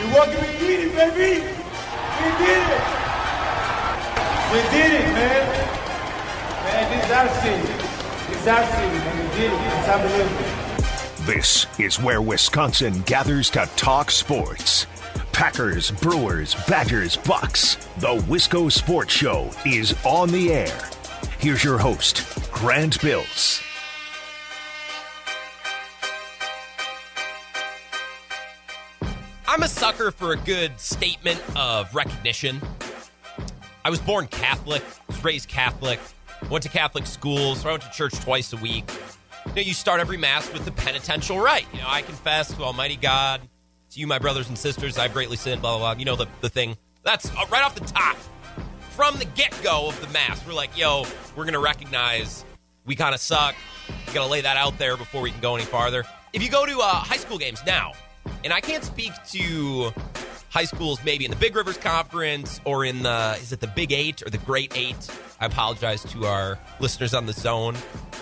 You walking me eat it, baby. We did it. We did it, man. Man, this is our city. This is our city, man. We did it. It's unbelievable. This is where Wisconsin gathers to talk sports. Packers, Brewers, Badgers, Bucks. The Wisco Sports Show is on the air. Here's your host, Grant Bills. I'm a sucker for a good statement of recognition. I was born Catholic, was raised Catholic, went to Catholic school, so I went to church twice a week. You know, you start every mass with the penitential rite. You know, I confess to Almighty God, to you, my brothers and sisters, I've greatly sinned, blah, blah, blah. You know the, the thing. That's uh, right off the top. From the get go of the mass, we're like, yo, we're going to recognize we kind of suck. We got to lay that out there before we can go any farther. If you go to uh, high school games now, and I can't speak to high schools maybe in the Big Rivers Conference or in the is it the Big Eight or the Great Eight. I apologize to our listeners on the zone.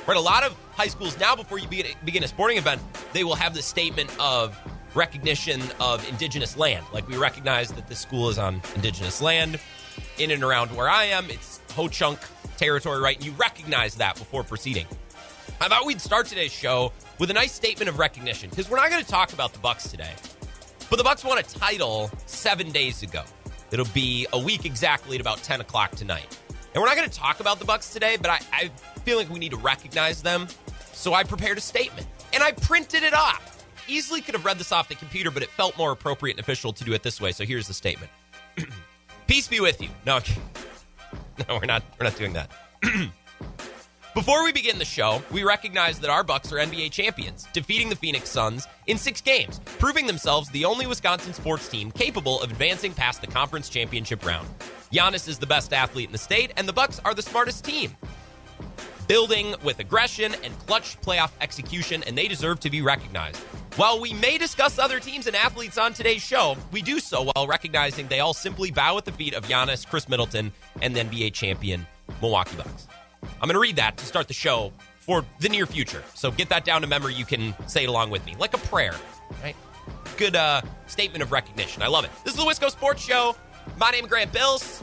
Right, a lot of high schools now before you begin, a sporting event, they will have the statement of recognition of indigenous land. Like we recognize that this school is on indigenous land. In and around where I am, it's Ho Chunk territory, right? And you recognize that before proceeding. I thought we'd start today's show with a nice statement of recognition because we're not going to talk about the Bucks today. But the Bucks won a title seven days ago. It'll be a week exactly at about 10 o'clock tonight. And we're not going to talk about the Bucks today, but I, I feel like we need to recognize them. So I prepared a statement and I printed it off. Easily could have read this off the computer, but it felt more appropriate and official to do it this way. So here's the statement. Peace be with you. No, no, we're not. We're not doing that. Before we begin the show, we recognize that our Bucks are NBA champions, defeating the Phoenix Suns in six games, proving themselves the only Wisconsin sports team capable of advancing past the conference championship round. Giannis is the best athlete in the state, and the Bucks are the smartest team. Building with aggression and clutch playoff execution, and they deserve to be recognized. While we may discuss other teams and athletes on today's show, we do so while recognizing they all simply bow at the feet of Giannis, Khris Middleton, and the NBA champion Milwaukee Bucks. I'm going to read that to start the show for the near future. So get that down to memory. You can say it along with me, like a prayer, right? Good uh, statement of recognition. I love it. This is the Wisco Sports Show. My name is Grant Bills.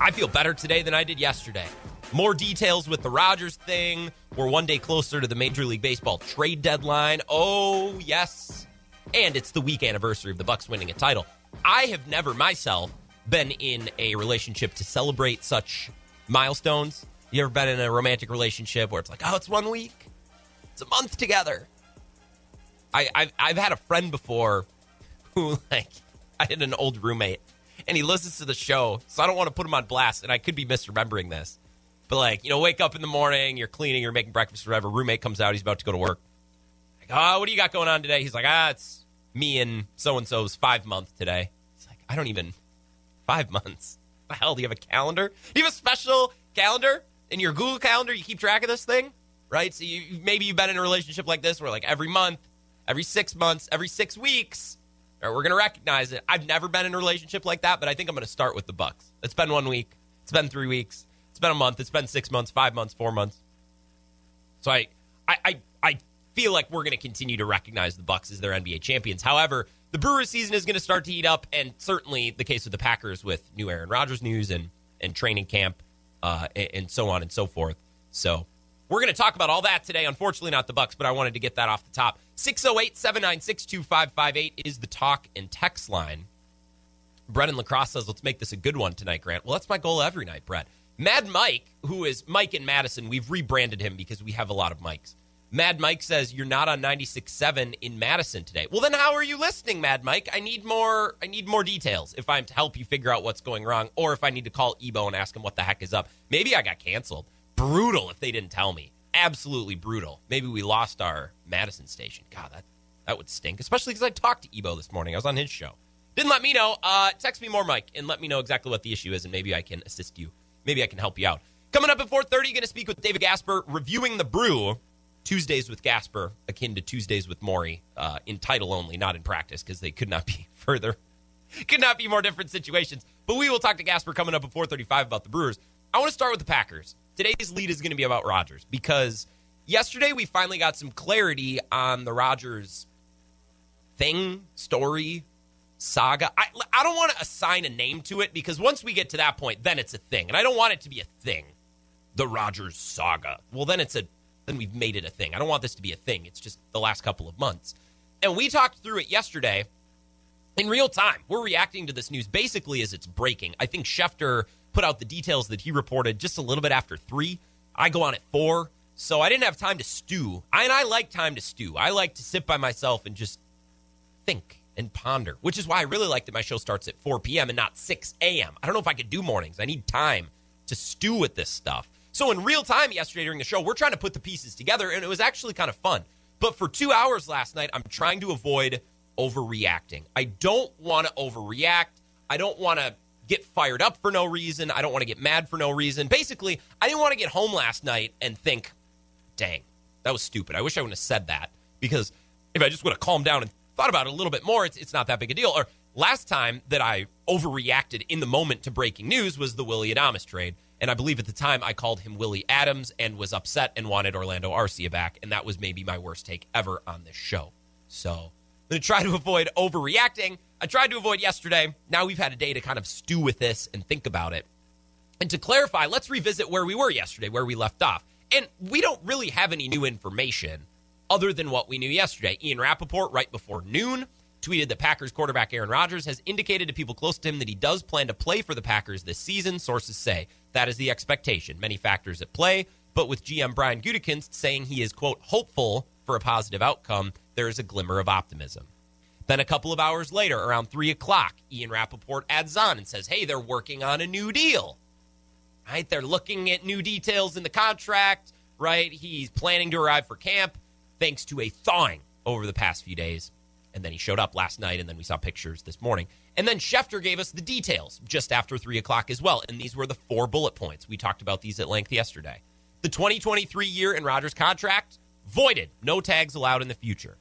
I feel better today than I did yesterday. More details with the Rodgers thing. We're one day closer to the Major League Baseball trade deadline. Oh, yes. And it's the week anniversary of the Bucks winning a title. I have never myself been in a relationship to celebrate such milestones. You ever been in a romantic relationship where it's like, oh, it's one week, it's a month together? I, I've, I've had a friend before who, like, I had an old roommate and he listens to the show, so I don't want to put him on blast, and I could be misremembering this. But, like, you know, wake up in the morning, you're cleaning, you're making breakfast, whatever. Roommate comes out, he's about to go to work. Like, oh, what do you got going on today? He's like, ah, it's me and so and so's five month today. It's like, I don't even, five months. The hell, do you have a calendar? You have a special calendar in your Google calendar? You keep track of this thing, right? So you maybe you've been in a relationship like this where like every month, every six months, every six weeks, right, we're gonna recognize it. I've never been in a relationship like that, but I think I'm gonna start with the Bucks. It's been one week, it's been three weeks, it's been a month, it's been six months, five months, four months. So I I I, I feel like we're gonna continue to recognize the Bucks as their NBA champions. However, the Brewers season is going to start to heat up, and certainly the case with the Packers with new Aaron Rodgers news and and training camp uh, and, and so on and so forth. So we're going to talk about all that today. Unfortunately, not the Bucks, but I wanted to get that off the top. 608-796-2558 is the talk and text line. Brennan La Crosse says, let's make this a good one tonight, Grant. Well, that's my goal every night, Brett. Mad Mike, who is Mike in Madison, we've rebranded him because we have a lot of Mikes. Mad Mike says you're not on 96.7 in Madison today. Well, then how are you listening, Mad Mike? I need more. I need more details if I'm to help you figure out what's going wrong, or if I need to call Ebo and ask him what the heck is up. Maybe I got canceled. Brutal if they didn't tell me. Absolutely brutal. Maybe we lost our Madison station. God, that that would stink. Especially because I talked to Ebo this morning. I was on his show. Didn't let me know. Uh, text me more, Mike, and let me know exactly what the issue is, and maybe I can assist you. Maybe I can help you out. Coming up at 4:30, going to speak with David Gasper, reviewing the brew. Tuesdays with Gasper, akin to Tuesdays with Morrie, uh, in title only, not in practice, because they could not be further, could not be more different situations. But we will talk to Gasper coming up at 4:35 about the Brewers. I want to start with the Packers. Today's lead is going to be about Rodgers because yesterday we finally got some clarity on the Rodgers thing, story, saga. I, I don't want to assign a name to it because once we get to that point, then it's a thing. And I don't want it to be a thing. The Rodgers saga. Well, then it's a then we've made it a thing. I don't want this to be a thing. It's just the last couple of months. And we talked through it yesterday in real time. We're reacting to this news basically as it's breaking. I think Schefter put out the details that he reported just a little bit after three. I go on at four. So I didn't have time to stew. I, and I like time to stew. I like to sit by myself and just think and ponder, which is why I really like that my show starts at 4 p.m. and not 6 a.m. I don't know if I could do mornings. I need time to stew with this stuff. So in real time yesterday during the show, we're trying to put the pieces together, and it was actually kind of fun. But for two hours last night, I'm trying to avoid overreacting. I don't want to overreact. I don't want to get fired up for no reason. I don't want to get mad for no reason. Basically, I didn't want to get home last night and think, dang, that was stupid. I wish I wouldn't have said that because if I just would have calmed down and thought about it a little bit more, it's, it's not that big a deal. Or last time that I overreacted in the moment to breaking news was the Willie Adames trade. And I believe at the time I called him Willie Adams and was upset and wanted Orlando Arcia back. And that was maybe my worst take ever on this show. So I'm going to try to avoid overreacting. I tried to avoid yesterday. Now we've had a day to kind of stew with this and think about it. And to clarify, let's revisit where we were yesterday, where we left off. And we don't really have any new information other than what we knew yesterday. Ian Rapoport, right before noon, tweeted that Packers quarterback Aaron Rodgers has indicated to people close to him that he does plan to play for the Packers this season. Sources say that is the expectation. Many factors at play, but with GM Brian Gutekunst saying he is, quote, hopeful for a positive outcome, there is a glimmer of optimism. Then a couple of hours later, around 3 o'clock, Ian Rapoport adds on and says, hey, they're working on a new deal right? They're looking at new details in the contract, right? He's planning to arrive for camp thanks to a thawing over the past few days. And then he showed up last night, and then we saw pictures this morning. And then Schefter gave us the details just after 3 o'clock as well. And these were the four bullet points. We talked about these at length yesterday. The 2023 year in Rodgers' contract, voided. No tags allowed in the future.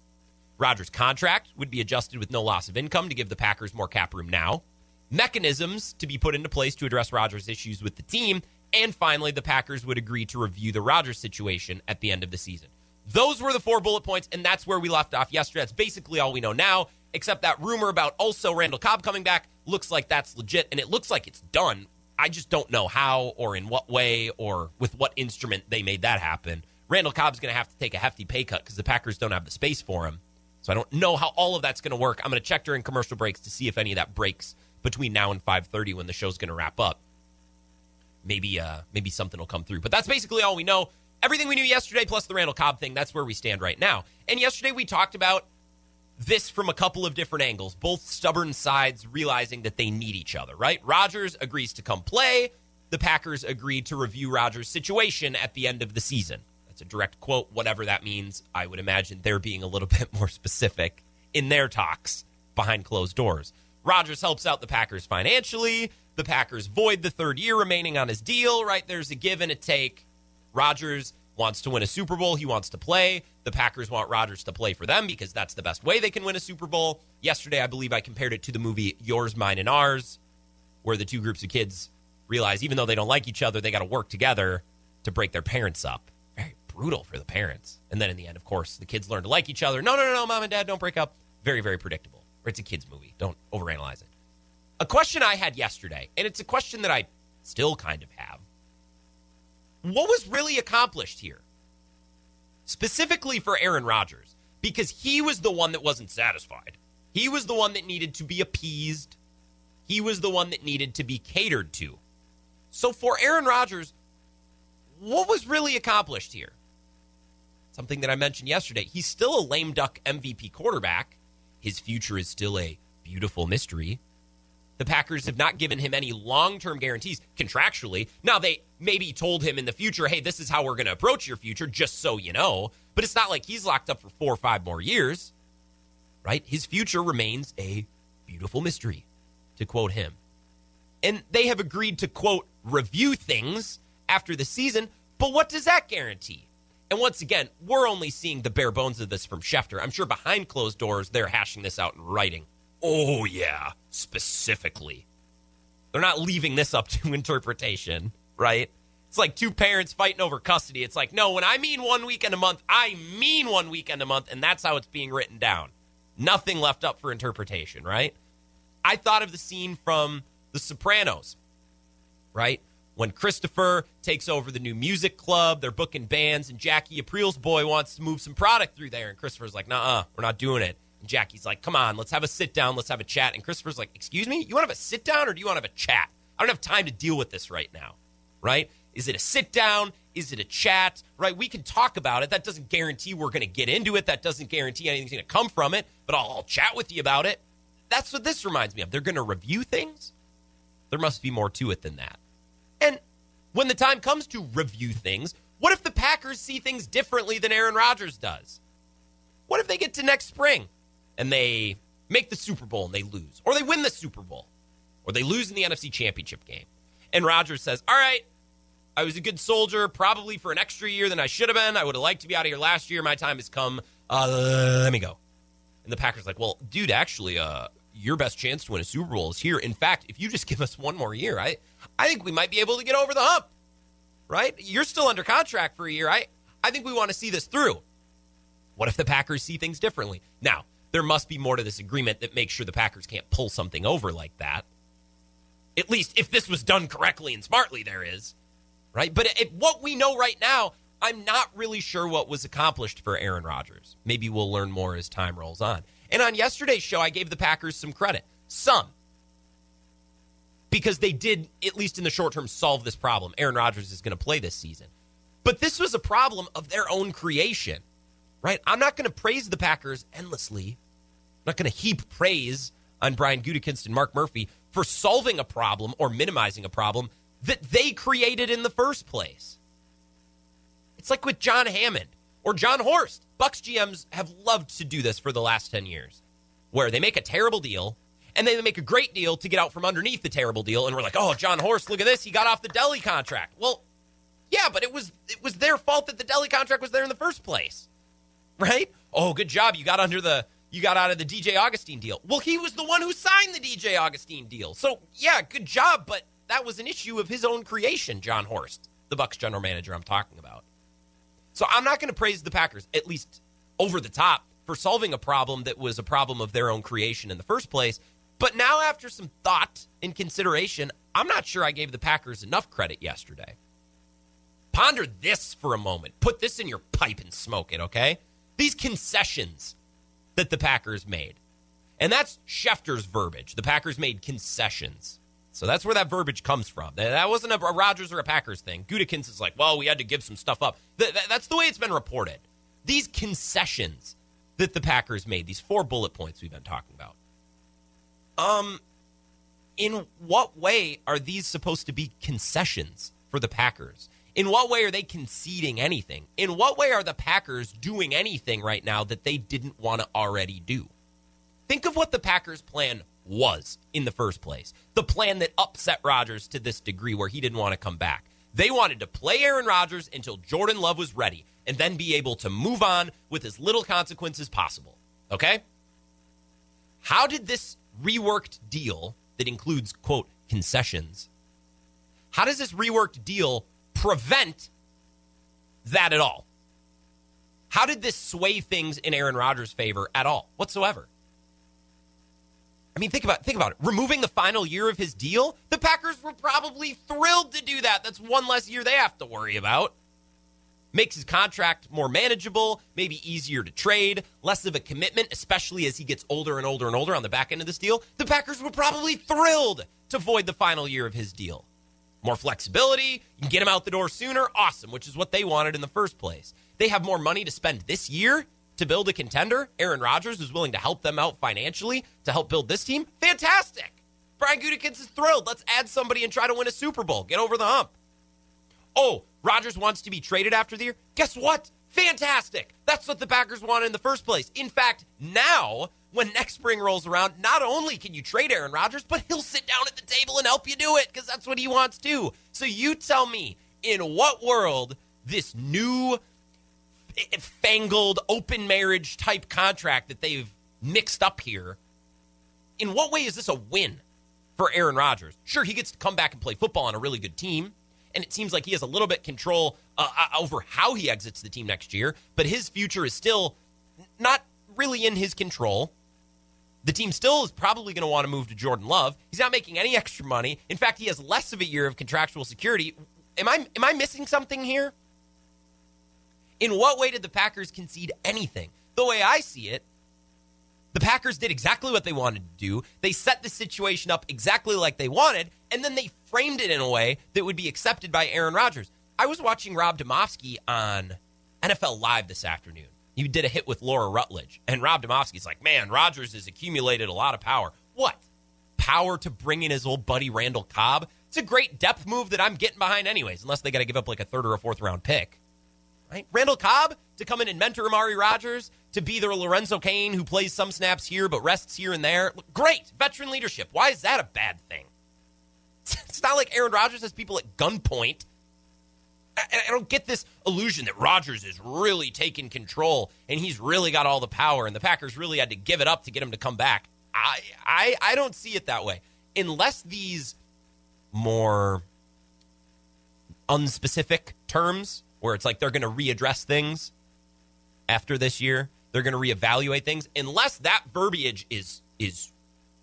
Rodgers' contract would be adjusted with no loss of income to give the Packers more cap room now mechanisms to be put into place to address Rodgers' issues with the team. And finally, the Packers would agree to review the Rodgers situation at the end of the season. Those were the four bullet points, and that's where we left off yesterday. That's basically all we know now, except that rumor about also Randall Cobb coming back looks like that's legit, and it looks like it's done. I just don't know how or in what way or with what instrument they made that happen. Randall Cobb's going to have to take a hefty pay cut because the Packers don't have the space for him. So I don't know how all of that's going to work. I'm going to check during commercial breaks to see if any of that breaks between now and 5:30 when the show's going to wrap up. Maybe uh maybe something will come through. But that's basically all we know. Everything we knew yesterday plus the Randall Cobb thing, that's where we stand right now. And yesterday we talked about this from a couple of different angles, both stubborn sides realizing that they need each other, right? Rodgers agrees to come play. The Packers agreed to review Rodgers' situation at the end of the season. That's a direct quote, whatever that means. I would imagine they're being a little bit more specific in their talks behind closed doors. Rodgers helps out the Packers financially. The Packers void the third year remaining on his deal, right? There's a give and a take. Rodgers wants to win a Super Bowl. He wants to play. The Packers want Rodgers to play for them because that's the best way they can win a Super Bowl. Yesterday, I believe I compared it to the movie Yours, Mine, and Ours, where the two groups of kids realize even though they don't like each other, they got to work together to break their parents up. Very brutal for the parents. And then in the end, of course, the kids learn to like each other. No, no, no, no, mom and dad, don't break up. Very, very predictable it's a kids movie. Don't overanalyze it. A question I had yesterday, and it's a question that I still kind of have. What was really accomplished here? Specifically for Aaron Rodgers, because he was the one that wasn't satisfied. He was the one that needed to be appeased. He was the one that needed to be catered to. So for Aaron Rodgers, what was really accomplished here? Something that I mentioned yesterday. He's still a lame duck MVP quarterback his future is still a beautiful mystery. The Packers have not given him any long term guarantees contractually. Now, they maybe told him in the future, hey, this is how we're going to approach your future, just so you know. But it's not like he's locked up for four or five more years, right? His future remains a beautiful mystery, to quote him. And they have agreed to, quote, review things after the season. But what does that guarantee? And once again, we're only seeing the bare bones of this from Schefter. I'm sure behind closed doors, they're hashing this out in writing. Oh, yeah, specifically. They're not leaving this up to interpretation, right? It's like two parents fighting over custody. It's like, no, when I mean one weekend a month, I mean one weekend a month, and that's how it's being written down. Nothing left up for interpretation, right? I thought of the scene from The Sopranos, right? When Christopher takes over the new music club, they're booking bands, and Jackie April's boy wants to move some product through there. And Christopher's like, nah, we're not doing it. Jackie's like, come on, let's have a sit down, let's have a chat. And Christopher's like, excuse me, you want to have a sit down or do you want to have a chat? I don't have time to deal with this right now, right? Is it a sit down? Is it a chat? Right? We can talk about it. That doesn't guarantee we're going to get into it. That doesn't guarantee anything's going to come from it, but I'll, I'll chat with you about it. That's what this reminds me of. They're going to review things. There must be more to it than that. And when the time comes to review things, what if the Packers see things differently than Aaron Rodgers does? What if they get to next spring and they make the Super Bowl and they lose, or they win the Super Bowl, or they lose in the NFC Championship game? And Rodgers says, All right, I was a good soldier, probably for an extra year than I should have been. I would have liked to be out of here last year. My time has come. Uh, let me go. And the Packers like, well, dude, actually, uh, your best chance to win a Super Bowl is here. In fact, if you just give us one more year, I, I think we might be able to get over the hump. Right? You're still under contract for a year. I, I think we want to see this through. What if the Packers see things differently? Now, there must be more to this agreement that makes sure the Packers can't pull something over like that. At least if this was done correctly and smartly, there is right? But what we know right now, I'm not really sure what was accomplished for Aaron Rodgers. Maybe we'll learn more as time rolls on. And on yesterday's show, I gave the Packers some credit. Some. Because they did, at least in the short term, solve this problem. Aaron Rodgers is going to play this season. But this was a problem of their own creation, right? I'm not going to praise the Packers endlessly. I'm not going to heap praise on Brian Gutekunst and Mark Murphy for solving a problem or minimizing a problem that they created in the first place. It's like with John Hammond or Jon Horst. Bucks GMs have loved to do this for the last 10 years, where they make a terrible deal and then they make a great deal to get out from underneath the terrible deal. And we're like, oh, Jon Horst, look at this. He got off the Delly contract. Well, yeah, but it was it was their fault that the Delly contract was there in the first place. Right? Oh, good job. You got under the you got out of the DJ Augustin deal. Well, he was the one who signed the DJ Augustin deal. So, yeah, good job, but that was an issue of his own creation, Jon Horst, the Bucks general manager I'm talking about. So I'm not going to praise the Packers, at least over the top, for solving a problem that was a problem of their own creation in the first place. But now, after some thought and consideration, I'm not sure I gave the Packers enough credit yesterday. Ponder this for a moment. Put this in your pipe and smoke it, okay? These concessions that the Packers made. And that's Schefter's verbiage. The Packers made concessions. So that's where that verbiage comes from. That wasn't a Rodgers or a Packers thing. Gutekunst is like, well, we had to give some stuff up. That's the way it's been reported. These concessions that the Packers made, these four bullet points we've been talking about. Um, in what way are these supposed to be concessions for the Packers? In what way are they conceding anything? In what way are the Packers doing anything right now that they didn't want to already do? Think of what the Packers' plan was in the first place. The plan that upset Rodgers to this degree where he didn't want to come back. They wanted to play Aaron Rodgers until Jordan Love was ready and then be able to move on with as little consequence as possible. Okay? How did this reworked deal that includes, quote, concessions, how does this reworked deal prevent that at all? How did this sway things in Aaron Rodgers' favor at all whatsoever? I mean, think about think about it. Removing the final year of his deal, the Packers were probably thrilled to do that. That's one less year they have to worry about. Makes his contract more manageable, maybe easier to trade, less of a commitment, especially as he gets older and older and older on the back end of this deal. The Packers were probably thrilled to void the final year of his deal. More flexibility, you can get him out the door sooner, awesome, which is what they wanted in the first place. They have more money to spend this year to build a contender. Aaron Rodgers is willing to help them out financially to help build this team. Fantastic. Brian Gutekunst is thrilled. Let's add somebody and try to win a Super Bowl. Get over the hump. Oh, Rodgers wants to be traded after the year. Guess what? Fantastic. That's what the Packers wanted in the first place. In fact, now when next spring rolls around, not only can you trade Aaron Rodgers, but he'll sit down at the table and help you do it because that's what he wants to. So you tell me, in what world this new fangled open marriage type contract that they've mixed up here. In what way is this a win for Aaron Rodgers? Sure, he gets to come back and play football on a really good team, and it seems like he has a little bit control uh, uh over how he exits the team next year, but his future is still not really in his control. The team still is probably going to want to move to Jordan Love. He's not making any extra money. In fact, he has less of a year of contractual security. Am I am I missing something here? In what way did the Packers concede anything? The way I see it, the Packers did exactly what they wanted to do. They set the situation up exactly like they wanted, and then they framed it in a way that would be accepted by Aaron Rodgers. I was watching Rob Demovsky on NFL Live this afternoon. He did a hit with Laura Rutledge, and Rob Demovsky's like, "Man, Rodgers has accumulated a lot of power. What power to bring in his old buddy Randall Cobb? It's a great depth move that I'm getting behind, anyways. Unless they got to give up like a third or a fourth round pick, right? Randall Cobb to come in and mentor Amari Rodgers, to be the Lorenzo Cain who plays some snaps here but rests here and there. Great veteran leadership. Why is that a bad thing? It's not like Aaron Rodgers has people at gunpoint. I, don't get this illusion that Rodgers is really taking control and he's really got all the power, and the Packers really had to give it up to get him to come back. I I, I don't see it that way. Unless these more unspecific terms where it's like they're going to readdress things after this year. They're going to reevaluate things unless that verbiage is is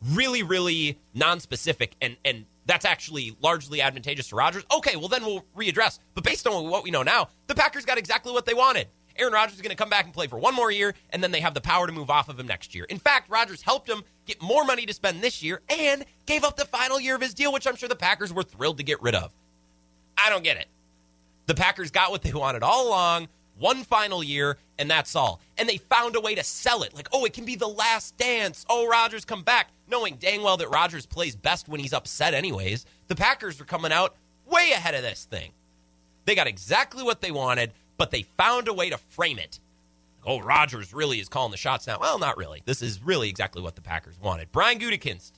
really really non-specific and and that's actually largely advantageous to Rodgers. Okay, well then we'll readdress. But based on what we know now, the Packers got exactly what they wanted. Aaron Rodgers is going to come back and play for one more year, and then they have the power to move off of him next year. In fact, Rodgers helped him get more money to spend this year and gave up the final year of his deal, which I'm sure the Packers were thrilled to get rid of. I don't get it. The Packers got what they wanted all along, one final year, and that's all. And they found a way to sell it. Like, oh, it can be the last dance. Oh, Rodgers come back. Knowing dang well that Rodgers plays best when he's upset, anyways. The Packers are coming out way ahead of this thing. They got exactly what they wanted, but they found a way to frame it. Oh, Rodgers really is calling the shots now. Well, not really. This is really exactly what the Packers wanted. Brian Gutekunst,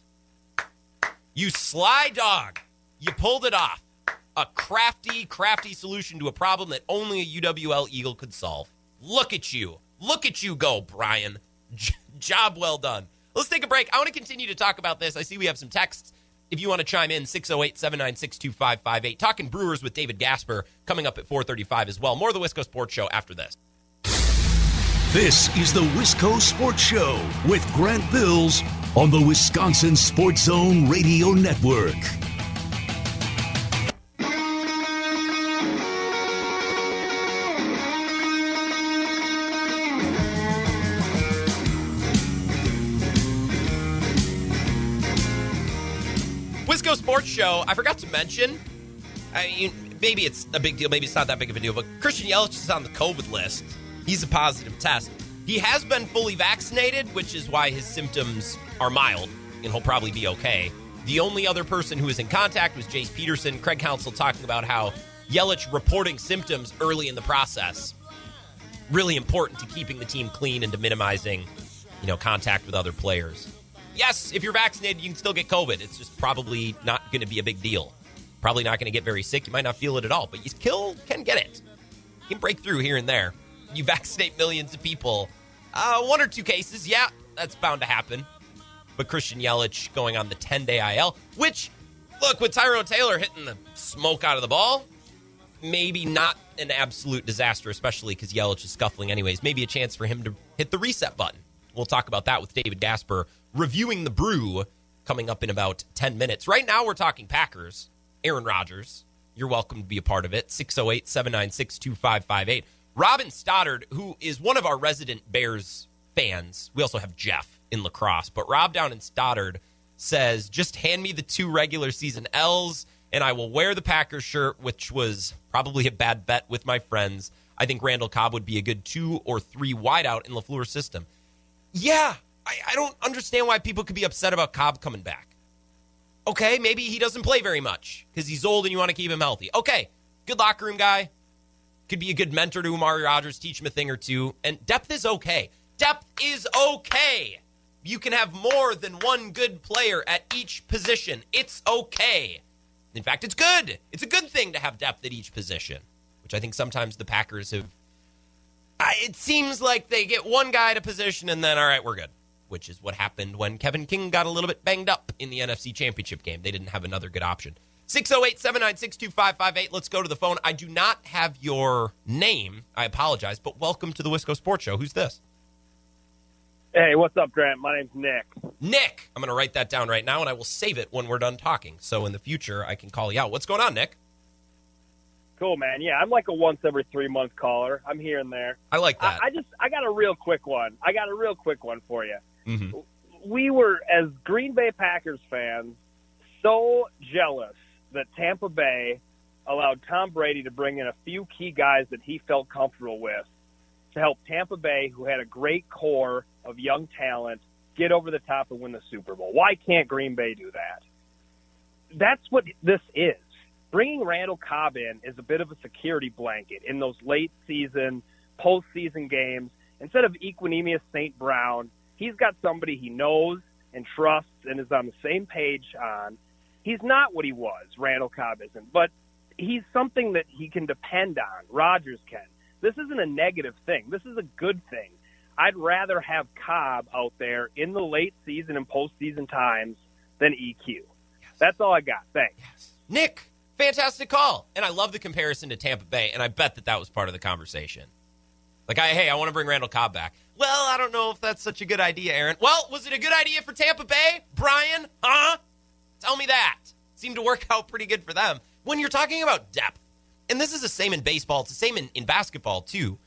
you sly dog. You pulled it off a crafty, crafty solution to a problem that only a UWL Eagle could solve. Look at you. Look at you go, Brian. J- job well done. Let's take a break. I want to continue to talk about this. I see we have some texts. If you want to chime in, 608 796 2558. Talking Brewers with David Gasper coming up at 435 as well. More of the Wisco Sports Show after this. This is the Wisco Sports Show with Grant Bills on the Wisconsin Sports Zone Radio Network. Show. I forgot to mention. I mean, maybe it's a big deal. Maybe it's not that big of a deal. But Christian Yelich is on the COVID list. He's a positive test. He has been fully vaccinated, which is why his symptoms are mild, and he'll probably be okay. The only other person who was in contact was Jace Peterson. Craig Counsell talking about how Yelich reporting symptoms early in the process really important to keeping the team clean and to minimizing, you know, contact with other players. Yes, if you're vaccinated, you can still get COVID. It's just probably not going to be a big deal. Probably not going to get very sick. You might not feel it at all, but you still can get it. You can break through here and there. You vaccinate millions of people. Uh, one or two cases, yeah, that's bound to happen. But Christian Yelich going on the 10 day IL, which, look, with Tyrone Taylor hitting the smoke out of the ball, maybe not an absolute disaster, especially because Yelich is scuffling anyways. Maybe a chance for him to hit the reset button. We'll talk about that with David Gasper reviewing the brew coming up in about 10 minutes. Right now, we're talking Packers. Aaron Rodgers, you're welcome to be a part of it. 608 796 2558. Robin Stoddard, who is one of our resident Bears fans, we also have Jeff in La Crosse, but Rob down in Stoddard says, just hand me the two regular season L's and I will wear the Packers shirt, which was probably a bad bet with my friends. I think Randall Cobb would be a good two or three wideout in LaFleur's system. Yeah, I, I don't understand why people could be upset about Cobb coming back. Okay, maybe he doesn't play very much because he's old and you want to keep him healthy. Okay, good locker room guy. Could be a good mentor to Amari Rodgers, teach him a thing or two. And depth is okay. Depth is okay. You can have more than one good player at each position. It's okay. In fact, it's good. It's a good thing to have depth at each position, which I think sometimes the Packers have. it seems like they get one guy to position and then, all right, we're good which is what happened when Kevin King got a little bit banged up in the NFC Championship game. They didn't have another good option. 608 796 2558. Let's go to the phone. I do not have your name. I apologize, but welcome to the Wisco Sports Show. Who's this? Hey, what's up, Grant? My name's Nick. Nick, I'm going to write that down right now and I will save it when we're done talking. So in the future, I can call you out. What's going on, Nick? Cool, man. Yeah, I'm like a once every three month caller. I'm here and there. I like that. I, I just, I got a real quick one. I got a real quick one for you. mm-hmm. We were, as Green Bay Packers fans, so jealous that Tampa Bay allowed Tom Brady to bring in a few key guys that he felt comfortable with to help Tampa Bay, who had a great core of young talent, get over the top and win the Super Bowl. Why can't Green Bay do that? That's what this is. Bringing Randall Cobb in is a bit of a security blanket in those late season, postseason games. Instead of Equanimeous St. Brown, he's got somebody he knows and trusts and is on the same page on. He's not what he was, Randall Cobb isn't, but he's something that he can depend on. Rodgers can. This isn't a negative thing. This is a good thing. I'd rather have Cobb out there in the late season and postseason times than EQ. Yes. That's all I got. Thanks. Yes. Nick, fantastic call. And I love the comparison to Tampa Bay, and I bet that that was part of the conversation. Like, I, hey, I want to bring Randall Cobb back. Well, I don't know if that's such a good idea, Aaron. Well, was it a good idea for Tampa Bay? Brian? Huh? Tell me that. Seemed to work out pretty good for them. When you're talking about depth, and this is the same in baseball, it's the same in, in basketball too.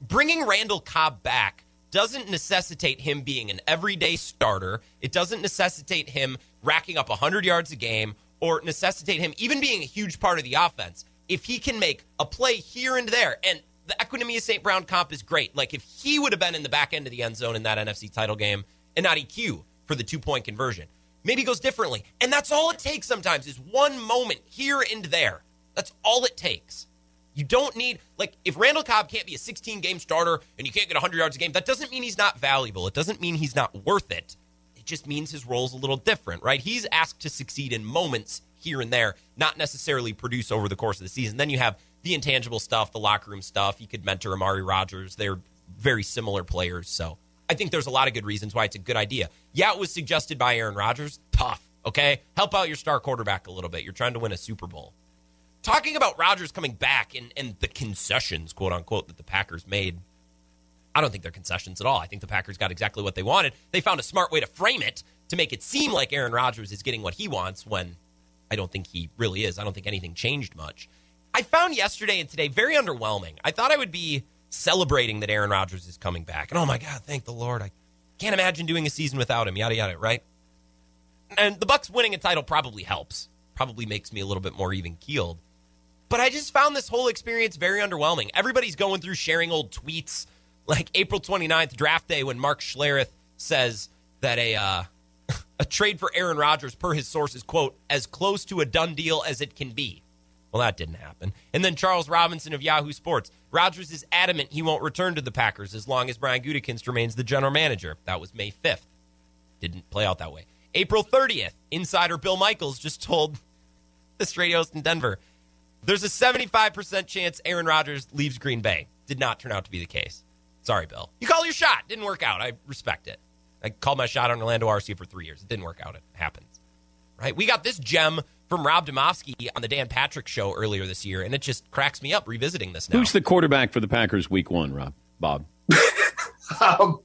Bringing Randall Cobb back doesn't necessitate him being an everyday starter. It doesn't necessitate him racking up 100 yards a game or necessitate him even being a huge part of the offense. If he can make a play here and there, and the Equanimeous St. Brown comp is great. Like if he would have been in the back end of the end zone in that NFC title game and not EQ for the two point conversion, maybe goes differently. And that's all it takes sometimes is one moment here and there. That's all it takes. You don't need, like, if Randall Cobb can't be a 16 game starter and you can't get 100 yards a game, that doesn't mean he's not valuable. It doesn't mean he's not worth it. Just means his role's a little different, right? He's asked to succeed in moments here and there, not necessarily produce over the course of the season. Then you have the intangible stuff, the locker room stuff. You could mentor Amari Rodgers. They're very similar players. So I think there's a lot of good reasons why it's a good idea. Yeah, it was suggested by Aaron Rodgers. Tough, okay? Help out your star quarterback a little bit. You're trying to win a Super Bowl. Talking about Rodgers coming back and, and the concessions, quote unquote, that the Packers made, I don't think they're concessions at all. I think the Packers got exactly what they wanted. They found a smart way to frame it to make it seem like Aaron Rodgers is getting what he wants when I don't think he really is. I don't think anything changed much. I found yesterday and today very underwhelming. I thought I would be celebrating that Aaron Rodgers is coming back. And oh my God, thank the Lord. I can't imagine doing a season without him, yada, yada, right? And the Bucks winning a title probably helps, probably makes me a little bit more even keeled. But I just found this whole experience very underwhelming. Everybody's going through sharing old tweets like April 29th, draft day, when Mark Schlereth says that a uh, a trade for Aaron Rodgers, per his sources, quote, as close to a done deal as it can be. Well, that didn't happen. And then Charles Robinson of Yahoo Sports. Rodgers is adamant he won't return to the Packers as long as Brian Gutekunst remains the general manager. That was May 5th. Didn't play out that way. April 30th, insider Bill Michaels just told the straight host in Denver there's a 75% chance Aaron Rodgers leaves Green Bay. Did not turn out to be the case. Sorry, Bill. You call your shot. Didn't work out. I respect it. I called my shot on Orlando Arcia for three years. It didn't work out. It happens. Right? We got this gem from Rob Demovsky on the Dan Patrick show earlier this year, and it just cracks me up revisiting this now. Who's the quarterback for the Packers week one, Rob? Bob? um,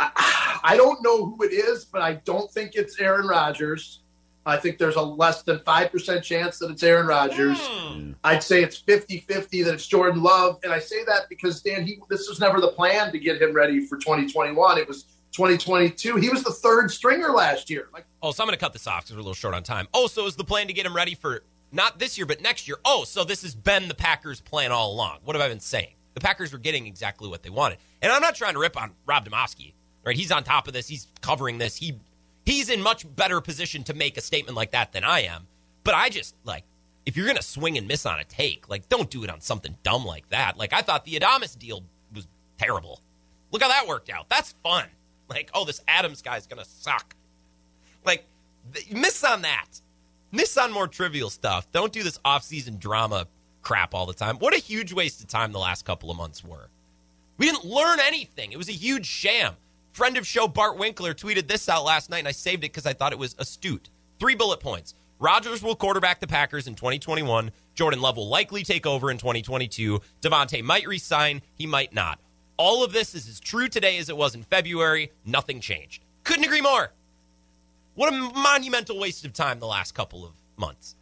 I, I don't know who it is, but I don't think it's Aaron Rodgers. I think there's a less than 5% chance that it's Aaron Rodgers. Mm. I'd say it's 50 50 that it's Jordan Love. And I say that because, Dan, he, this was never the plan to get him ready for 2021. It was 2022. He was the third stringer last year. Like, oh, so I'm going to cut this off because we're a little short on time. Oh, so is the plan to get him ready for not this year, but next year? Oh, so this has been the Packers' plan all along. What have I been saying? The Packers were getting exactly what they wanted. And I'm not trying to rip on Rob Demovsky, right? He's on top of this. He's covering this. He he's in much better position to make a statement like that than I am. But I just like if you're gonna swing and miss on a take, like don't do it on something dumb like that. Like I thought the Adames deal was terrible. Look how that worked out. That's fun. Like oh, this Adams guy's gonna suck. Like miss on that. Miss on more trivial stuff. Don't do this off-season drama crap all the time. What a huge waste of time the last couple of months were. We didn't learn anything. It was a huge sham. Friend of show Bart Winkler tweeted this out last night, and I saved it because I thought it was astute. Three bullet points. Rodgers will quarterback the Packers in 2021. Jordan Love will likely take over in 2022. Davante might resign, he might not. All of this is as true today as it was in February. Nothing changed. Couldn't agree more. What a monumental waste of time the last couple of months.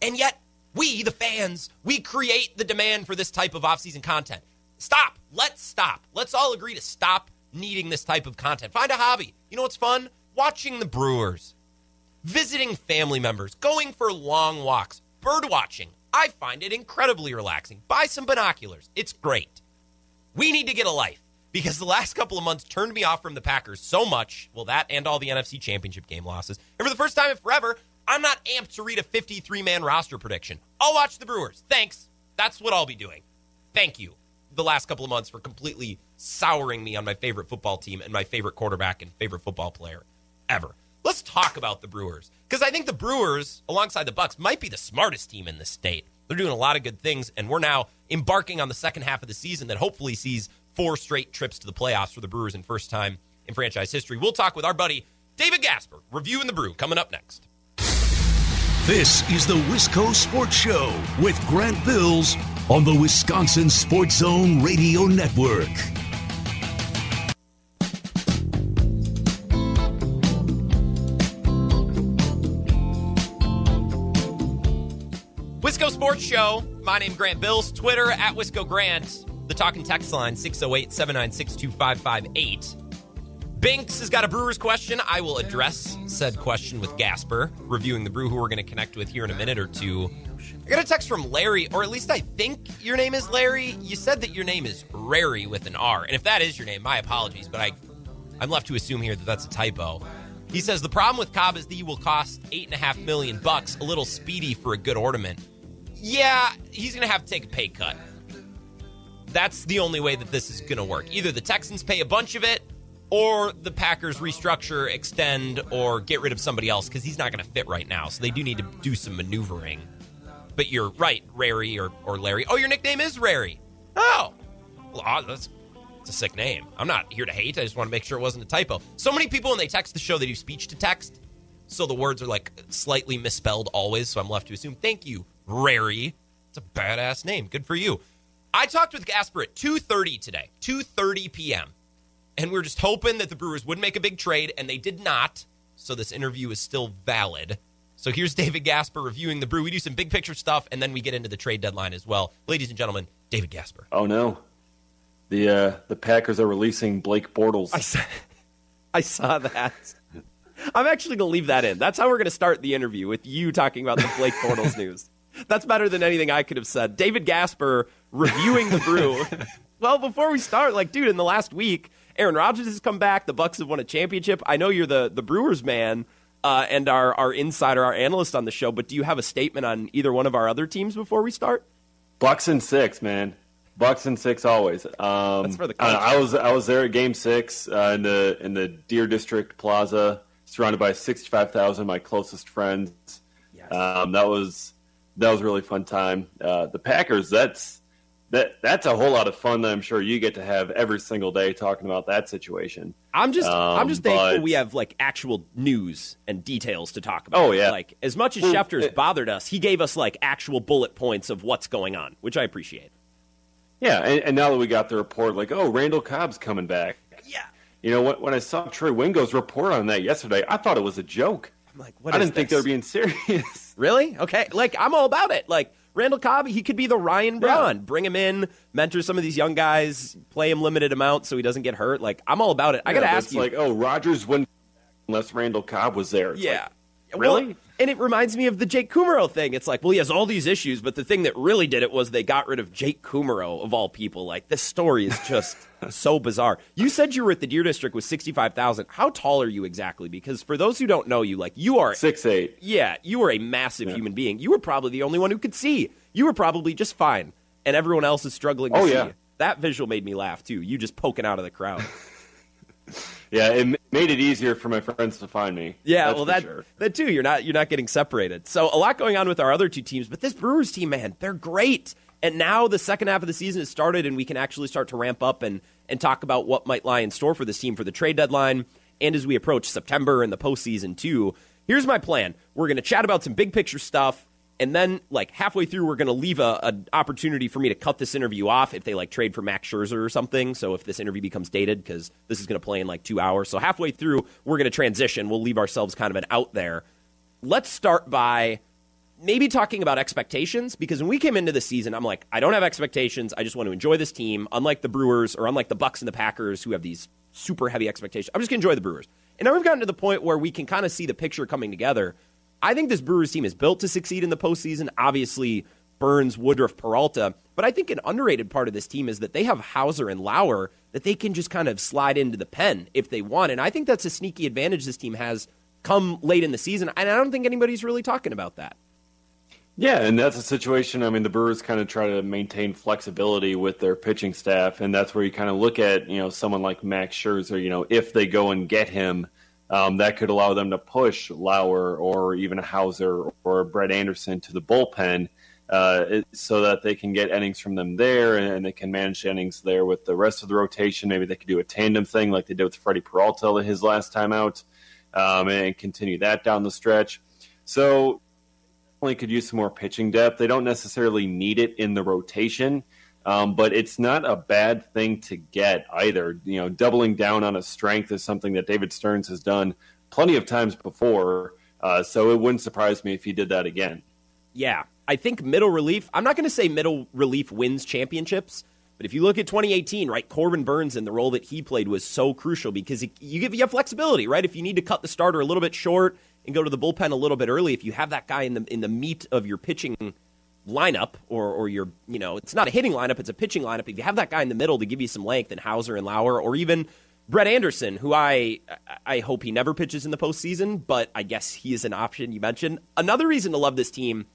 And yet, we, the fans, we create the demand for this type of offseason content. Stop. Let's stop. Let's all agree to stop needing this type of content. Find a hobby. You know what's fun? Watching the Brewers, visiting family members, going for long walks, bird watching. I find it incredibly relaxing. Buy some binoculars. It's great. We need to get a life because the last couple of months turned me off from the Packers so much. Well, that and all the NFC Championship game losses. And for the first time in forever, I'm not amped to read a 53 man roster prediction. I'll watch the Brewers. Thanks. That's what I'll be doing. Thank you. The last couple of months for completely souring me on my favorite football team and my favorite quarterback and favorite football player ever. Let's talk about the Brewers because I think the Brewers, alongside the Bucks, might be the smartest team in the state. They're doing a lot of good things, and we're now embarking on the second half of the season that hopefully sees four straight trips to the playoffs for the Brewers in first time in franchise history. We'll talk with our buddy David Gasper, reviewing the Brew, coming up next. This is the Wisco Sports Show with Grant Bills on the Wisconsin Sports Zone Radio Network. Sports Show. My name Grant Bills. Twitter at Wisco Grant. The talking text line 608 796 2558. Binks has got a brewer's question. I will address said question with Gasper, reviewing the brew who we're going to connect with here in a minute or two. I got a text from Larry, or at least I think your name is Larry. You said that your name is Rary with an R. And if that is your name, my apologies, but I, I'm left to assume here that that's a typo. He says the problem with Cobb is that he will cost eight and a half million bucks, a little speedy for a good ornament. Yeah, he's going to have to take a pay cut. That's the only way that this is going to work. Either the Texans pay a bunch of it, or the Packers restructure, extend, or get rid of somebody else because he's not going to fit right now. So they do need to do some maneuvering. But you're right, Rary or, or Larry. Oh, your nickname is Rary. Oh, well, ah, that's, that's a sick name. I'm not here to hate. I just want to make sure it wasn't a typo. So many people, when they text the show, they do speech to text. So the words are like slightly misspelled always. So I'm left to assume, thank you, Rary. It's a badass name. Good for you. I talked with Gasper at 2.30 today, 2.30 p.m and we are just hoping that the Brewers would make a big trade, and they did not. So this interview is still valid. So here's David Gasper reviewing the Brew. We do some big picture stuff, and then we get into the trade deadline as well. Ladies and gentlemen, David Gasper. Oh no, the uh, the Packers are releasing Blake Bortles. I saw, I saw that. I'm actually going to leave that in. That's how we're going to start the interview with you talking about the Blake Bortles news. That's better than anything I could have said. David Gasper reviewing the Brew. well, before we start, like, dude, in the last week, Aaron Rodgers has come back. The Bucks have won a championship. I know you're the the Brewers man uh, and our our insider, our analyst on the show. But do you have a statement on either one of our other teams before we start? Bucks and six, man. Bucks and six always. Um, That's for the I, I was I was there at Game Six uh, in the in the Deer District Plaza, surrounded by sixty five thousand of my closest friends. Yes. Um, that was that was a really fun time. Uh, the Packers. That's that that's a whole lot of fun that I'm sure you get to have every single day talking about that situation. I'm just Um, I'm just thankful but- we have like actual news and details to talk about. Oh, yeah. Like as much as Well, Schefter's it- bothered us, he gave us like actual bullet points of what's going on, which I appreciate. Yeah, and, and now that we got the report, like, oh, Randall Cobb's coming back. Yeah. You know, when, when I saw Troy Wingo's report on that yesterday, I thought it was a joke. I'm like, what I didn't think they were being serious. Really? Okay. Like I'm all about it. Like Randall Cobb, he could be the Ryan Braun. Bring him in, mentor some of these young guys, play him limited amount so he doesn't get hurt. Like I'm all about it. I got to ask it's you. like, oh, Rodgers wouldn't unless Randall Cobb was there. It's yeah. like, really? Well, and it reminds me of the Jake Kumerow thing. It's like, well, he has all these issues, but the thing that really did it was they got rid of Jake Kumerow of all people. Like this story is just so bizarre. You said you were at the Deer District with sixty-five thousand. How tall are you exactly? Because for those who don't know you, like you are Six eight. Yeah, you were a massive human being. You were probably the only one who could see. You were probably just fine, and everyone else is struggling to Oh, see. yeah. That visual made me laugh too. You just poking out of the crowd. Yeah, it made it easier for my friends to find me. Yeah, well that sure. that too. You're not you're not getting separated. So a lot going on with our other two teams, but this Brewers team, man, they're great. And now the second half of the season has started, and we can actually start to ramp up and and talk about what might lie in store for this team for the trade deadline and as we approach September and the postseason too. Here's my plan: we're going to chat about some big picture stuff, And then, like halfway through, we're going to leave a, an opportunity for me to cut this interview off if they like trade for Max Scherzer or something. So if this interview becomes dated, because this is going to play in like two hours. So halfway through, we're going to transition. We'll leave ourselves kind of an out there. Let's start by maybe talking about expectations because when we came into the season, I'm like, I don't have expectations. I just want to enjoy this team. Unlike the Brewers or unlike the Bucks and the Packers, who have these super heavy expectations, I'm just going to enjoy the Brewers. And now we've gotten to the point where we can kind of see the picture coming together. I think this Brewers team is built to succeed in the postseason. Obviously, Burnes, Woodruff, Peralta. But I think an underrated part of this team is that they have Houser and Lauer that they can just kind of slide into the pen if they want. And I think that's a sneaky advantage this team has come late in the season. And I don't think anybody's really talking about that. Yeah, and that's a situation. I mean, the Brewers kind of try to maintain flexibility with their pitching staff, and that's where you kind of look at you know someone like Max Scherzer. You know, if they go and get him, um, that could allow them to push Lauer or even a Houser or Brett Anderson to the bullpen, uh, so that they can get innings from them there, and they can manage innings there with the rest of the rotation. Maybe they could do a tandem thing like they did with Freddie Peralta his last time out, um, and continue that down the stretch. So they could use some more pitching depth. They don't necessarily need it in the rotation, um, but it's not a bad thing to get either. You know, doubling down on a strength is something that David Stearns has done plenty of times before. Uh, so it wouldn't surprise me if he did that again. Yeah, I think middle relief. I'm not going to say middle relief wins championships. But if you look at 2018, right, Corbin Burnes and the role that he played was so crucial because you give you have flexibility, right? If you need to cut the starter a little bit short and go to the bullpen a little bit early, if you have that guy in the in the meat of your pitching lineup or or your you know it's not a hitting lineup, it's a pitching lineup. If you have that guy in the middle to give you some length, and Houser and Lauer, or even Brett Anderson, who I I hope he never pitches in the postseason, but I guess he is an option. You mentioned another reason to love this team.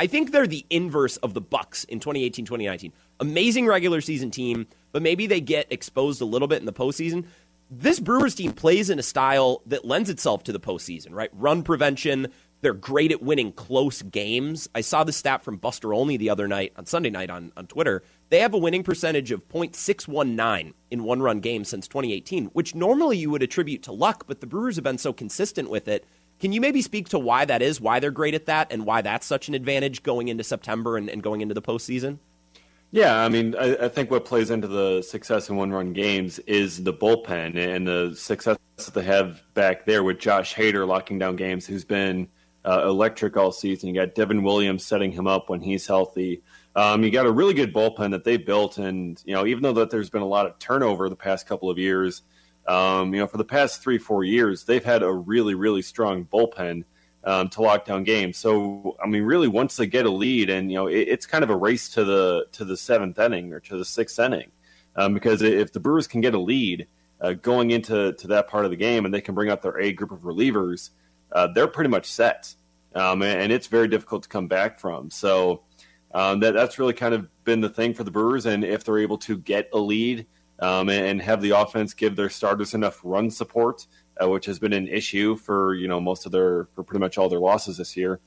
I think they're the inverse of the Bucks in 2018, 2019 amazing regular season team, but maybe they get exposed a little bit in the postseason. This Brewers team plays in a style that lends itself to the postseason, right? Run prevention. They're great at winning close games. I saw the stat from Buster Olney the other night on Sunday night on, on Twitter. They have a winning percentage of .619 in one run games since 2018, which normally you would attribute to luck, but the Brewers have been so consistent with it. Can you maybe speak to why that is, why they're great at that, and why that's such an advantage going into September and, and going into the postseason? Yeah, I mean, I, I, think what plays into the success in one-run games is the bullpen and the success that they have back there with Josh Hader locking down games, who's been uh, electric all season. You got Devin Williams setting him up when he's healthy. Um, you got a really good bullpen that they built, and you know, even though that there's been a lot of turnover the past couple of years, um, you know, for the past three, four years, they've had a really, really strong bullpen um, to lock down games. So I mean, really, once they get a lead, and you know, it, it's kind of a race to the to the seventh inning or to the sixth inning, um, because if the Brewers can get a lead uh, going into to that part of the game, and they can bring up their A group of relievers, uh, they're pretty much set, um, and, it's very difficult to come back from. So. Um, that that's really kind of been the thing for the Brewers, and if they're able to get a lead um, and, and, have the offense give their starters enough run support, uh, which has been an issue for you know most of their for pretty much all their losses this year.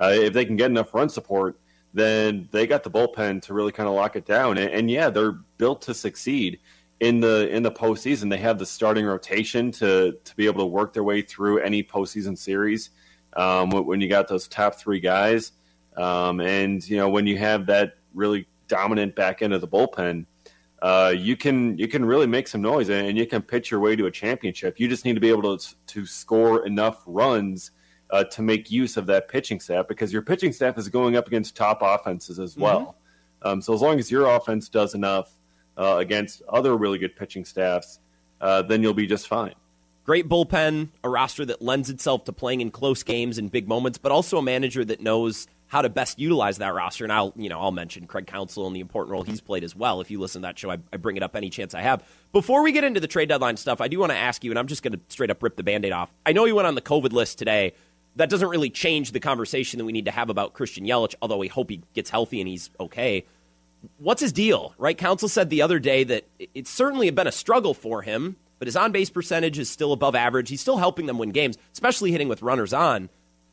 Uh, if they can get enough run support, then they got the bullpen to really kind of lock it down. And, and, yeah, they're built to succeed in the in the postseason. They have the starting rotation to to be able to work their way through any postseason series. Um, when you got those top three guys, um, and you know when you have that really dominant back end of the bullpen uh, you can you can really make some noise and you can pitch your way to a championship. You just need to be able to to score enough runs uh, to make use of that pitching staff because your pitching staff is going up against top offenses as well. Mm-hmm. Um, so as long as your offense does enough uh, against other really good pitching staffs, uh, then you'll be just fine. Great bullpen, a roster that lends itself to playing in close games and big moments, but also a manager that knows how to best utilize that roster. And I'll, you know, I'll mention Craig Counsell and the important role he's played as well. If you listen to that show, I, I bring it up any chance I have. Before we get into the trade deadline stuff, I do want to ask you, and I'm just going to straight up rip the band aid off. I know you went on the COVID list today. That doesn't really change the conversation that we need to have about Christian Yelich, although we hope he gets healthy and he's okay. What's his deal, right? Counsell said the other day that it's certainly been a struggle for him, but his on base percentage is still above average. He's still helping them win games, especially hitting with runners on.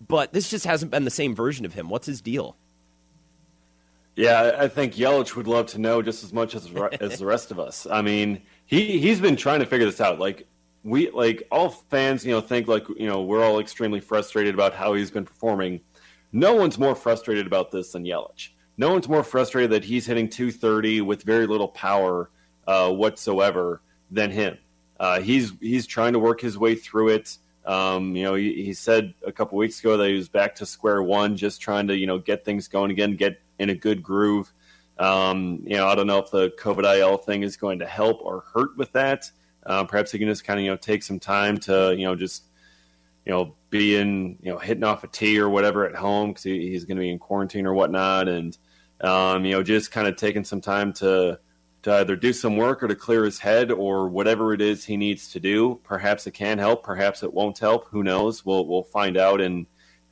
But this just hasn't been the same version of him. What's his deal? Yeah, I think Yelich would love to know just as much as as the rest of us. I mean, he he's been trying to figure this out. Like we like all fans, you know, think like you know we're all extremely frustrated about how he's been performing. no one's more frustrated about this than Yelich. No one's more frustrated that he's hitting 230 with very little power uh, whatsoever than him. Uh, he's he's trying to work his way through it. Um, you know, he, he, said a couple weeks ago that he was back to square one, just trying to you know get things going again, get in a good groove. Um, you know, I don't know if the COVID IL thing is going to help or hurt with that. Uh, perhaps he can just kind of you know take some time to you know just you know being you know hitting off a tee or whatever at home because he, he's going to be in quarantine or whatnot, and um, you know just kind of taking some time to to either do some work or to clear his head or whatever it is he needs to do. Perhaps it can help, perhaps it won't help. Who knows? We'll we'll find out in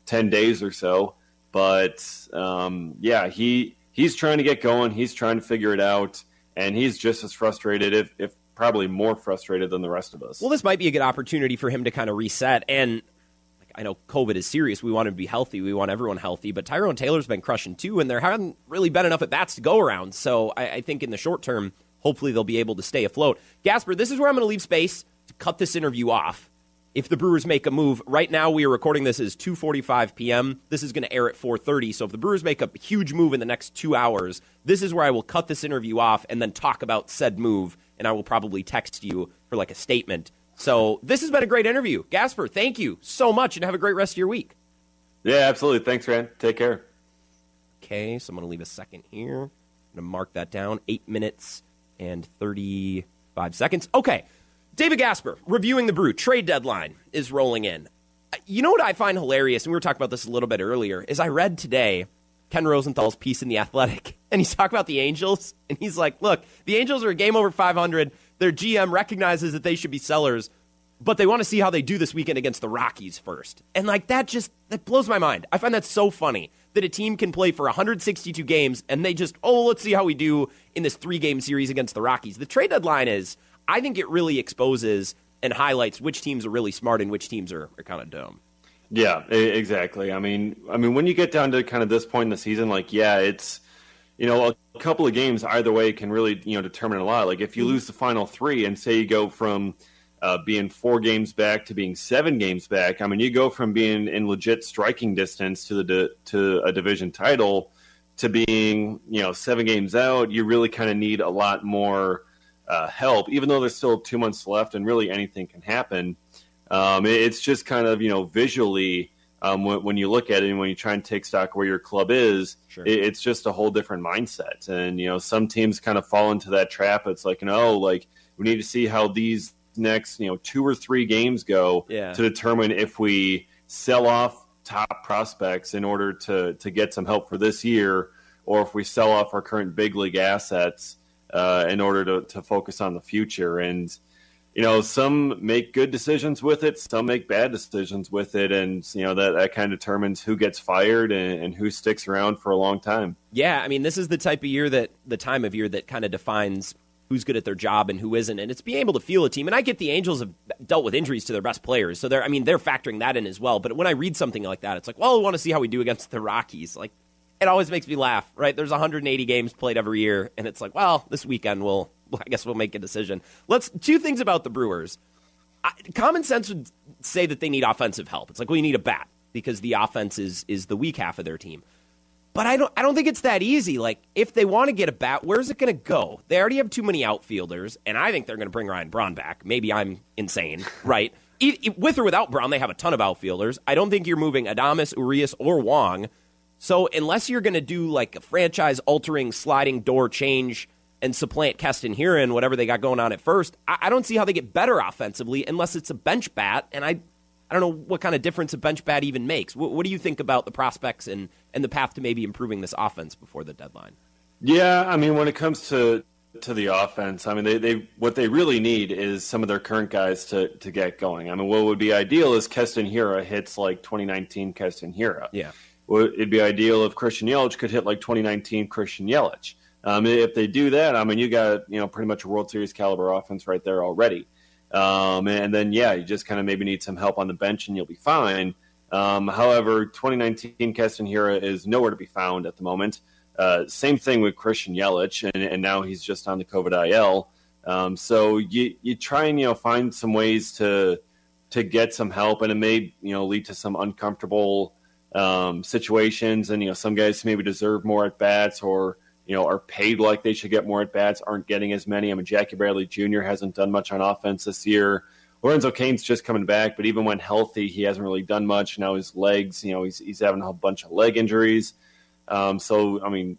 ten days or so. But um, yeah, he he's trying to get going. He's trying to figure it out, and he's just as frustrated, if if probably more frustrated than the rest of us. Well, this might be a good opportunity for him to kind of reset and I know COVID is serious. We want to be healthy. We want everyone healthy. But Tyrone Taylor's been crushing too, and there haven't really been enough at bats to go around. So I, I, think in the short term, hopefully they'll be able to stay afloat. Gasper, this is where I'm going to leave space to cut this interview off. If the Brewers make a move, right now we are recording this as 2:45 p.m. This is going to air at 4:30. So if the Brewers make a huge move in the next two hours, this is where I will cut this interview off and then talk about said move, and I will probably text you for like a statement so this has been a great interview. Gasper, thank you so much and have a great rest of your week. Yeah, absolutely. Thanks, Rand. Take care. Okay, so I'm going to leave a second here. I'm going to mark that down. Eight minutes and 35 seconds. Okay, David Gasper, reviewing the brew. Trade deadline is rolling in. Uh, you know what I find hilarious, and we were talking about this a little bit earlier, is I read today Ken Rosenthal's piece in The Athletic, and he's talking about the Angels, and he's like, look, the Angels are a game over 500 their GM recognizes that they should be sellers, but they want to see how they do this weekend against the Rockies first. And like that just that blows my mind. I find that so funny that a team can play for 162 games and they just, oh, let's see how we do in this three game series against the Rockies. The trade deadline is, I think it really exposes and highlights which teams are really smart and which teams are, are kind of dumb. Yeah, exactly. I mean, I mean, when you get down to kind of this point in the season, like, yeah, it's you know, a couple of games either way can really, you know, determine a lot. Like if you mm-hmm. lose the final three and say you go from uh, being four games back to being seven games back, I mean, you go from being in legit striking distance to the to a division title to being, you know, seven games out. You really kind of need a lot more uh, help, even though there's still two months left and really anything can happen. Um, it's just kind of, you know, visually um, when, when, you look at it and when you try and take stock where your club is, sure. it, it's just a whole different mindset. And you know, some teams kind of fall into that trap. It's like, you know, like we need to see how these next, you know, two or three games go yeah. to determine if we sell off top prospects in order to to get some help for this year, or if we sell off our current big league assets uh, in order to, to focus on the future. And you know, some make good decisions with it, some make bad decisions with it, and you know that that kind of determines who gets fired and, and, who sticks around for a long time. Yeah, I mean, this is the type of year that the time of year that kind of defines who's good at their job and who isn't, and it's being able to feel a team. And I get the Angels have dealt with injuries to their best players, so they're I mean they're factoring that in as well. But when I read something like that, it's like, well, we want to see how we do against the Rockies. Like, it always makes me laugh, right? There's 180 games played every year, and it's like, well, this weekend we'll I guess we'll make a decision. Let's two things about the Brewers. I, common sense would say that they need offensive help. It's like, well, you need a bat because the offense is is the weak half of their team. But I don't I don't think it's that easy. Like if they want to get a bat, where's it going to go? They already have too many outfielders, and I think they're going to bring Ryan Braun back. Maybe I'm insane, right? With or without Braun, they have a ton of outfielders. I don't think you're moving Adames, Urias, or Wong. So unless you're going to do like a franchise altering sliding door change and supplant Keston and whatever they got going on at first, I, I don't see how they get better offensively unless it's a bench bat. And I, I don't know what kind of difference a bench bat even makes. What, what do you think about the prospects and, and the path to maybe improving this offense before the deadline? Yeah, I mean, when it comes to to the offense, I mean, they, they what they really need is some of their current guys to to get going. I mean, what would be ideal is Keston Hiura hits like 2019 Keston Hiura. Yeah. Well, it'd be ideal if Christian Yelich could hit like 2019 Christian Yelich. Um, if they do that, I mean, you got you know pretty much a World Series caliber offense right there already. Um, and then yeah, you just kind of maybe need some help on the bench, and you'll be fine. Um, however, 2019 Keston Hiura is nowhere to be found at the moment. Uh, same thing with Christian Yelich, and, and, now he's just on the COVID IL. Um, so you you try and you know find some ways to to get some help, and it may you know lead to some uncomfortable um, situations, and you know some guys maybe deserve more at bats or you know are paid like they should get more at bats aren't getting as many. I mean Jackie Bradley Jr. hasn't done much on offense this year. Lorenzo Cain's just coming back, but even when healthy, he hasn't really done much. Now his legs, you know, he's he's having a bunch of leg injuries. Um, so I mean,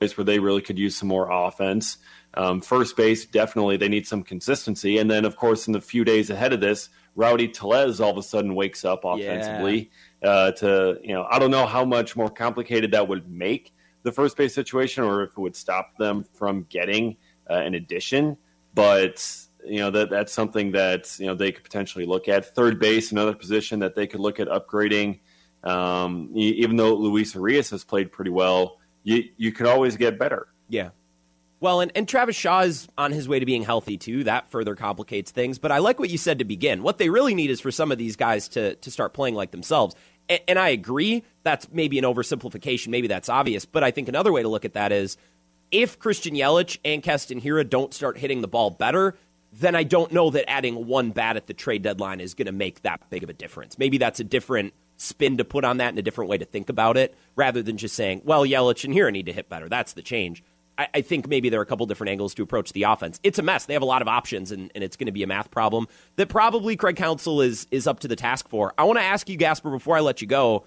place where they really could use some more offense. Um, first base, definitely they need some consistency, and then of course in the few days ahead of this, Rowdy Tellez all of a sudden wakes up offensively. Yeah. Uh, to you know, I don't know how much more complicated that would make the first base situation, or if it would stop them from getting uh, an addition. But you know that that's something that you know they could potentially look at. Third base, another position that they could look at upgrading. Um, even though Luis Urias has played pretty well, you you could always get better. Yeah, well, and, and Travis Shaw is on his way to being healthy too. That further complicates things. But I like what you said to begin. What they really need is for some of these guys to to start playing like themselves. And, and I agree that's maybe an oversimplification. Maybe that's obvious. But I think another way to look at that is if Christian Yelich and Keston Hiura don't start hitting the ball better, then I don't know that adding one bat at the trade deadline is going to make that big of a difference. Maybe that's a different spin to put on that and a different way to think about it rather than just saying, well, Yelich and Hiura need to hit better. That's the change. I, I, think maybe there are a couple different angles to approach the offense. It's a mess. They have a lot of options, and, and it's going to be a math problem that probably Craig Counsell is is up to the task for. I want to ask you, Gasper, before I let you go,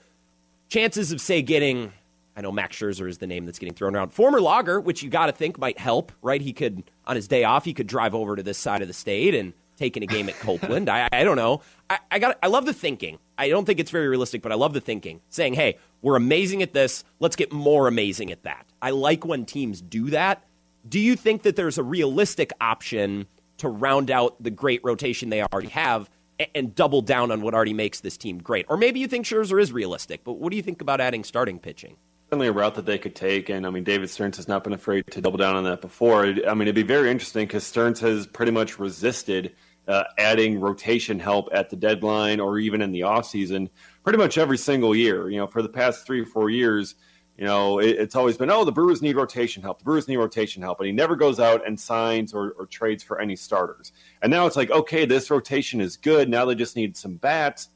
chances of say getting. I know Max Scherzer is the name that's getting thrown around. Former logger, which you got to think might help, right? He could on his day off, he could drive over to this side of the state and taking a game at Copeland. I, I don't know. I, I got. I love the thinking. I don't think it's very realistic, but I love the thinking. Saying, "Hey, we're amazing at this. Let's get more amazing at that." I like when teams do that. Do you think that there's a realistic option to round out the great rotation they already have and, and double down on what already makes this team great? Or maybe you think Scherzer is realistic, but what do you think about adding starting pitching? certainly a route that they could take. And I mean, David Stearns has not been afraid to double down on that before. I mean, it'd be very interesting because Stearns has pretty much resisted uh, adding rotation help at the deadline or even in the offseason pretty much every single year. You know, for the past three or four years, you know, it, it's always been, oh, the Brewers need rotation help. The Brewers need rotation help. And he never goes out and signs or, or trades for any starters. And now it's like, okay, this rotation is good. Now they just need some bats.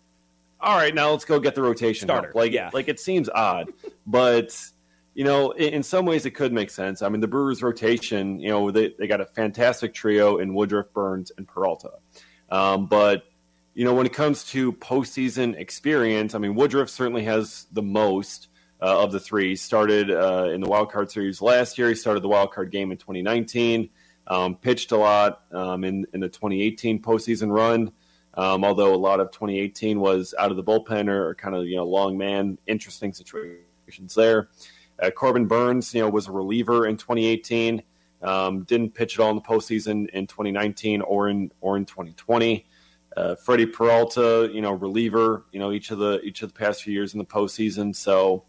All right, now let's go get the rotation Starter. help. Like, yeah. like it seems odd, but you know, in, some ways it could make sense. I mean, the Brewers' rotation, you know, they, they got a fantastic trio in Woodruff, Burnes, and Peralta. Um, but, you know, when it comes to postseason experience, I mean, Woodruff certainly has the most uh, of the three. He started uh, in the wild card series last year. He started the wild card game in 2019. Um, pitched a lot um, in, in the 2018 postseason run. Um, although a lot of 2018 was out of the bullpen or kind of you know long man, interesting situations there. Uh, Corbin Burnes, you know, was a reliever in 2018. Um, didn't pitch at all in the postseason in 2019 or in or in 2020. Uh, Freddie Peralta, you know, reliever, you know, each of the each of the past few years in the postseason. So,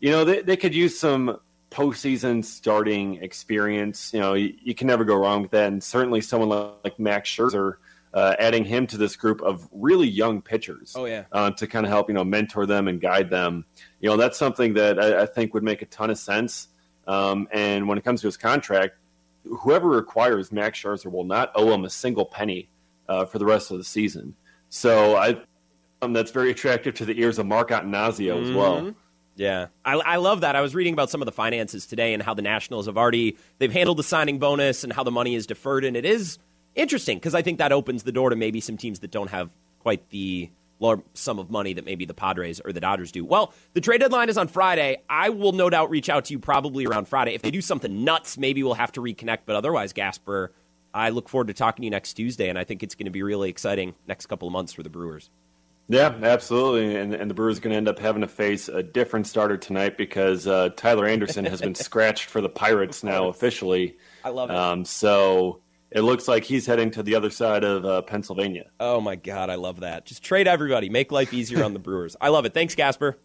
you know, they, they could use some postseason starting experience. You know, you, you, can never go wrong with that. And certainly someone like, like Max Scherzer, uh, adding him to this group of really young pitchers. Oh yeah, uh, to kind of help you know mentor them and guide them. You know that's something that I, I think would make a ton of sense. Um, and when it comes to his contract, whoever requires Max Scherzer will not owe him a single penny uh, for the rest of the season. So I um, that's very attractive to the ears of Mark Attanasio mm-hmm. as well. Yeah, I, I, love that. I was reading about some of the finances today and how the Nationals have already they've handled the signing bonus and how the money is deferred, and it is interesting because I think that opens the door to maybe some teams that don't have quite the lower sum of money that maybe the Padres or the Dodgers do. Well, the trade deadline is on Friday. I will no doubt reach out to you probably around Friday. If they do something nuts, maybe we'll have to reconnect. But otherwise, Gasper, I look forward to talking to you next Tuesday, and I think it's going to be really exciting next couple of months for the Brewers. Yeah, absolutely. And, and the Brewers are going to end up having to face a different starter tonight because uh, Tyler Anderson has been scratched for the Pirates now officially. I love it. Um, so it looks like he's heading to the other side of uh, Pennsylvania. Oh my God, I love that. Just trade everybody, make life easier on the Brewers. I love it. Thanks, Gasper.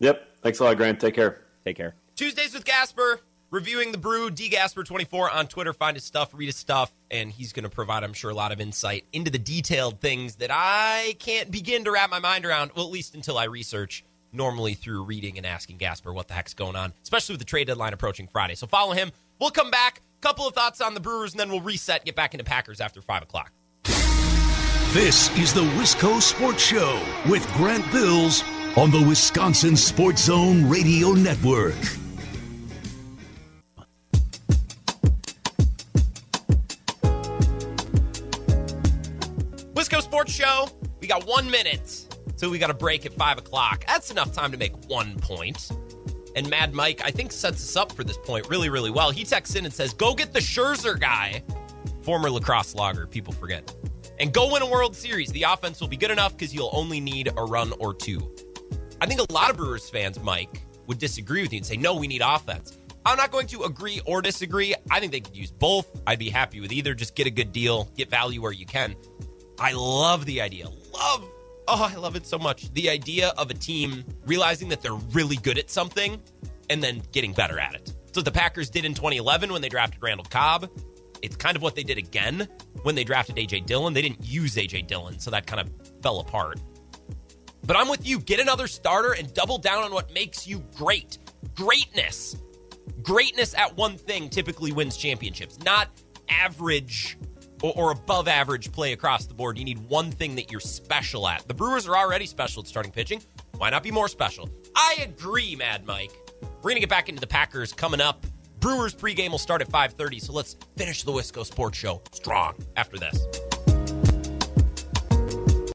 Yep. Thanks a lot, Grant. Take care. Take care. Tuesdays with Gasper, reviewing the brew. D Gasper24 on Twitter. Find his stuff, read his stuff, and he's going to provide, I'm sure, a lot of insight into the detailed things that I can't begin to wrap my mind around. Well, at least until I research. Normally through reading and asking Gasper what the heck's going on, especially with the trade deadline approaching Friday. So follow him. We'll come back Couple of thoughts on the Brewers, and then we'll reset, get back into Packers after 5 o'clock. This is the Wisco Sports Show with Grant Bills on the Wisconsin Sports Zone Radio Network. Wisco Sports Show. We got one minute, so we got a break at five o'clock. That's enough time to make one point. And Mad Mike, I think, sets us up for this point really, really well. He texts in and says, "Go get the Scherzer guy, former La Crosse logger. People forget, and go win a World Series. The offense will be good enough because you'll only need a run or two. I think a lot of Brewers fans, Mike, would disagree with you and say, "No, we need offense." I'm not going to agree or disagree. I think they could use both. I'd be happy with either. Just get a good deal, get value where you can. I love the idea. Love. Oh, I love it so much. The idea of a team realizing that they're really good at something and then getting better at it. So the Packers did in 2011 when they drafted Randall Cobb. It's kind of what they did again when they drafted AJ Dillon. They didn't use AJ Dillon, so that kind of fell apart. But I'm with you. Get another starter and double down on what makes you great. Greatness. Greatness at one thing typically wins championships, not average or, or, above average play across the board. You need one thing that you're special at. The Brewers are already special at starting pitching. Why not be more special? I agree, Mad Mike. We're going to get back into the Packers coming up. Brewers pregame will start at 5:30, so let's finish the Wisco Sports Show strong after this.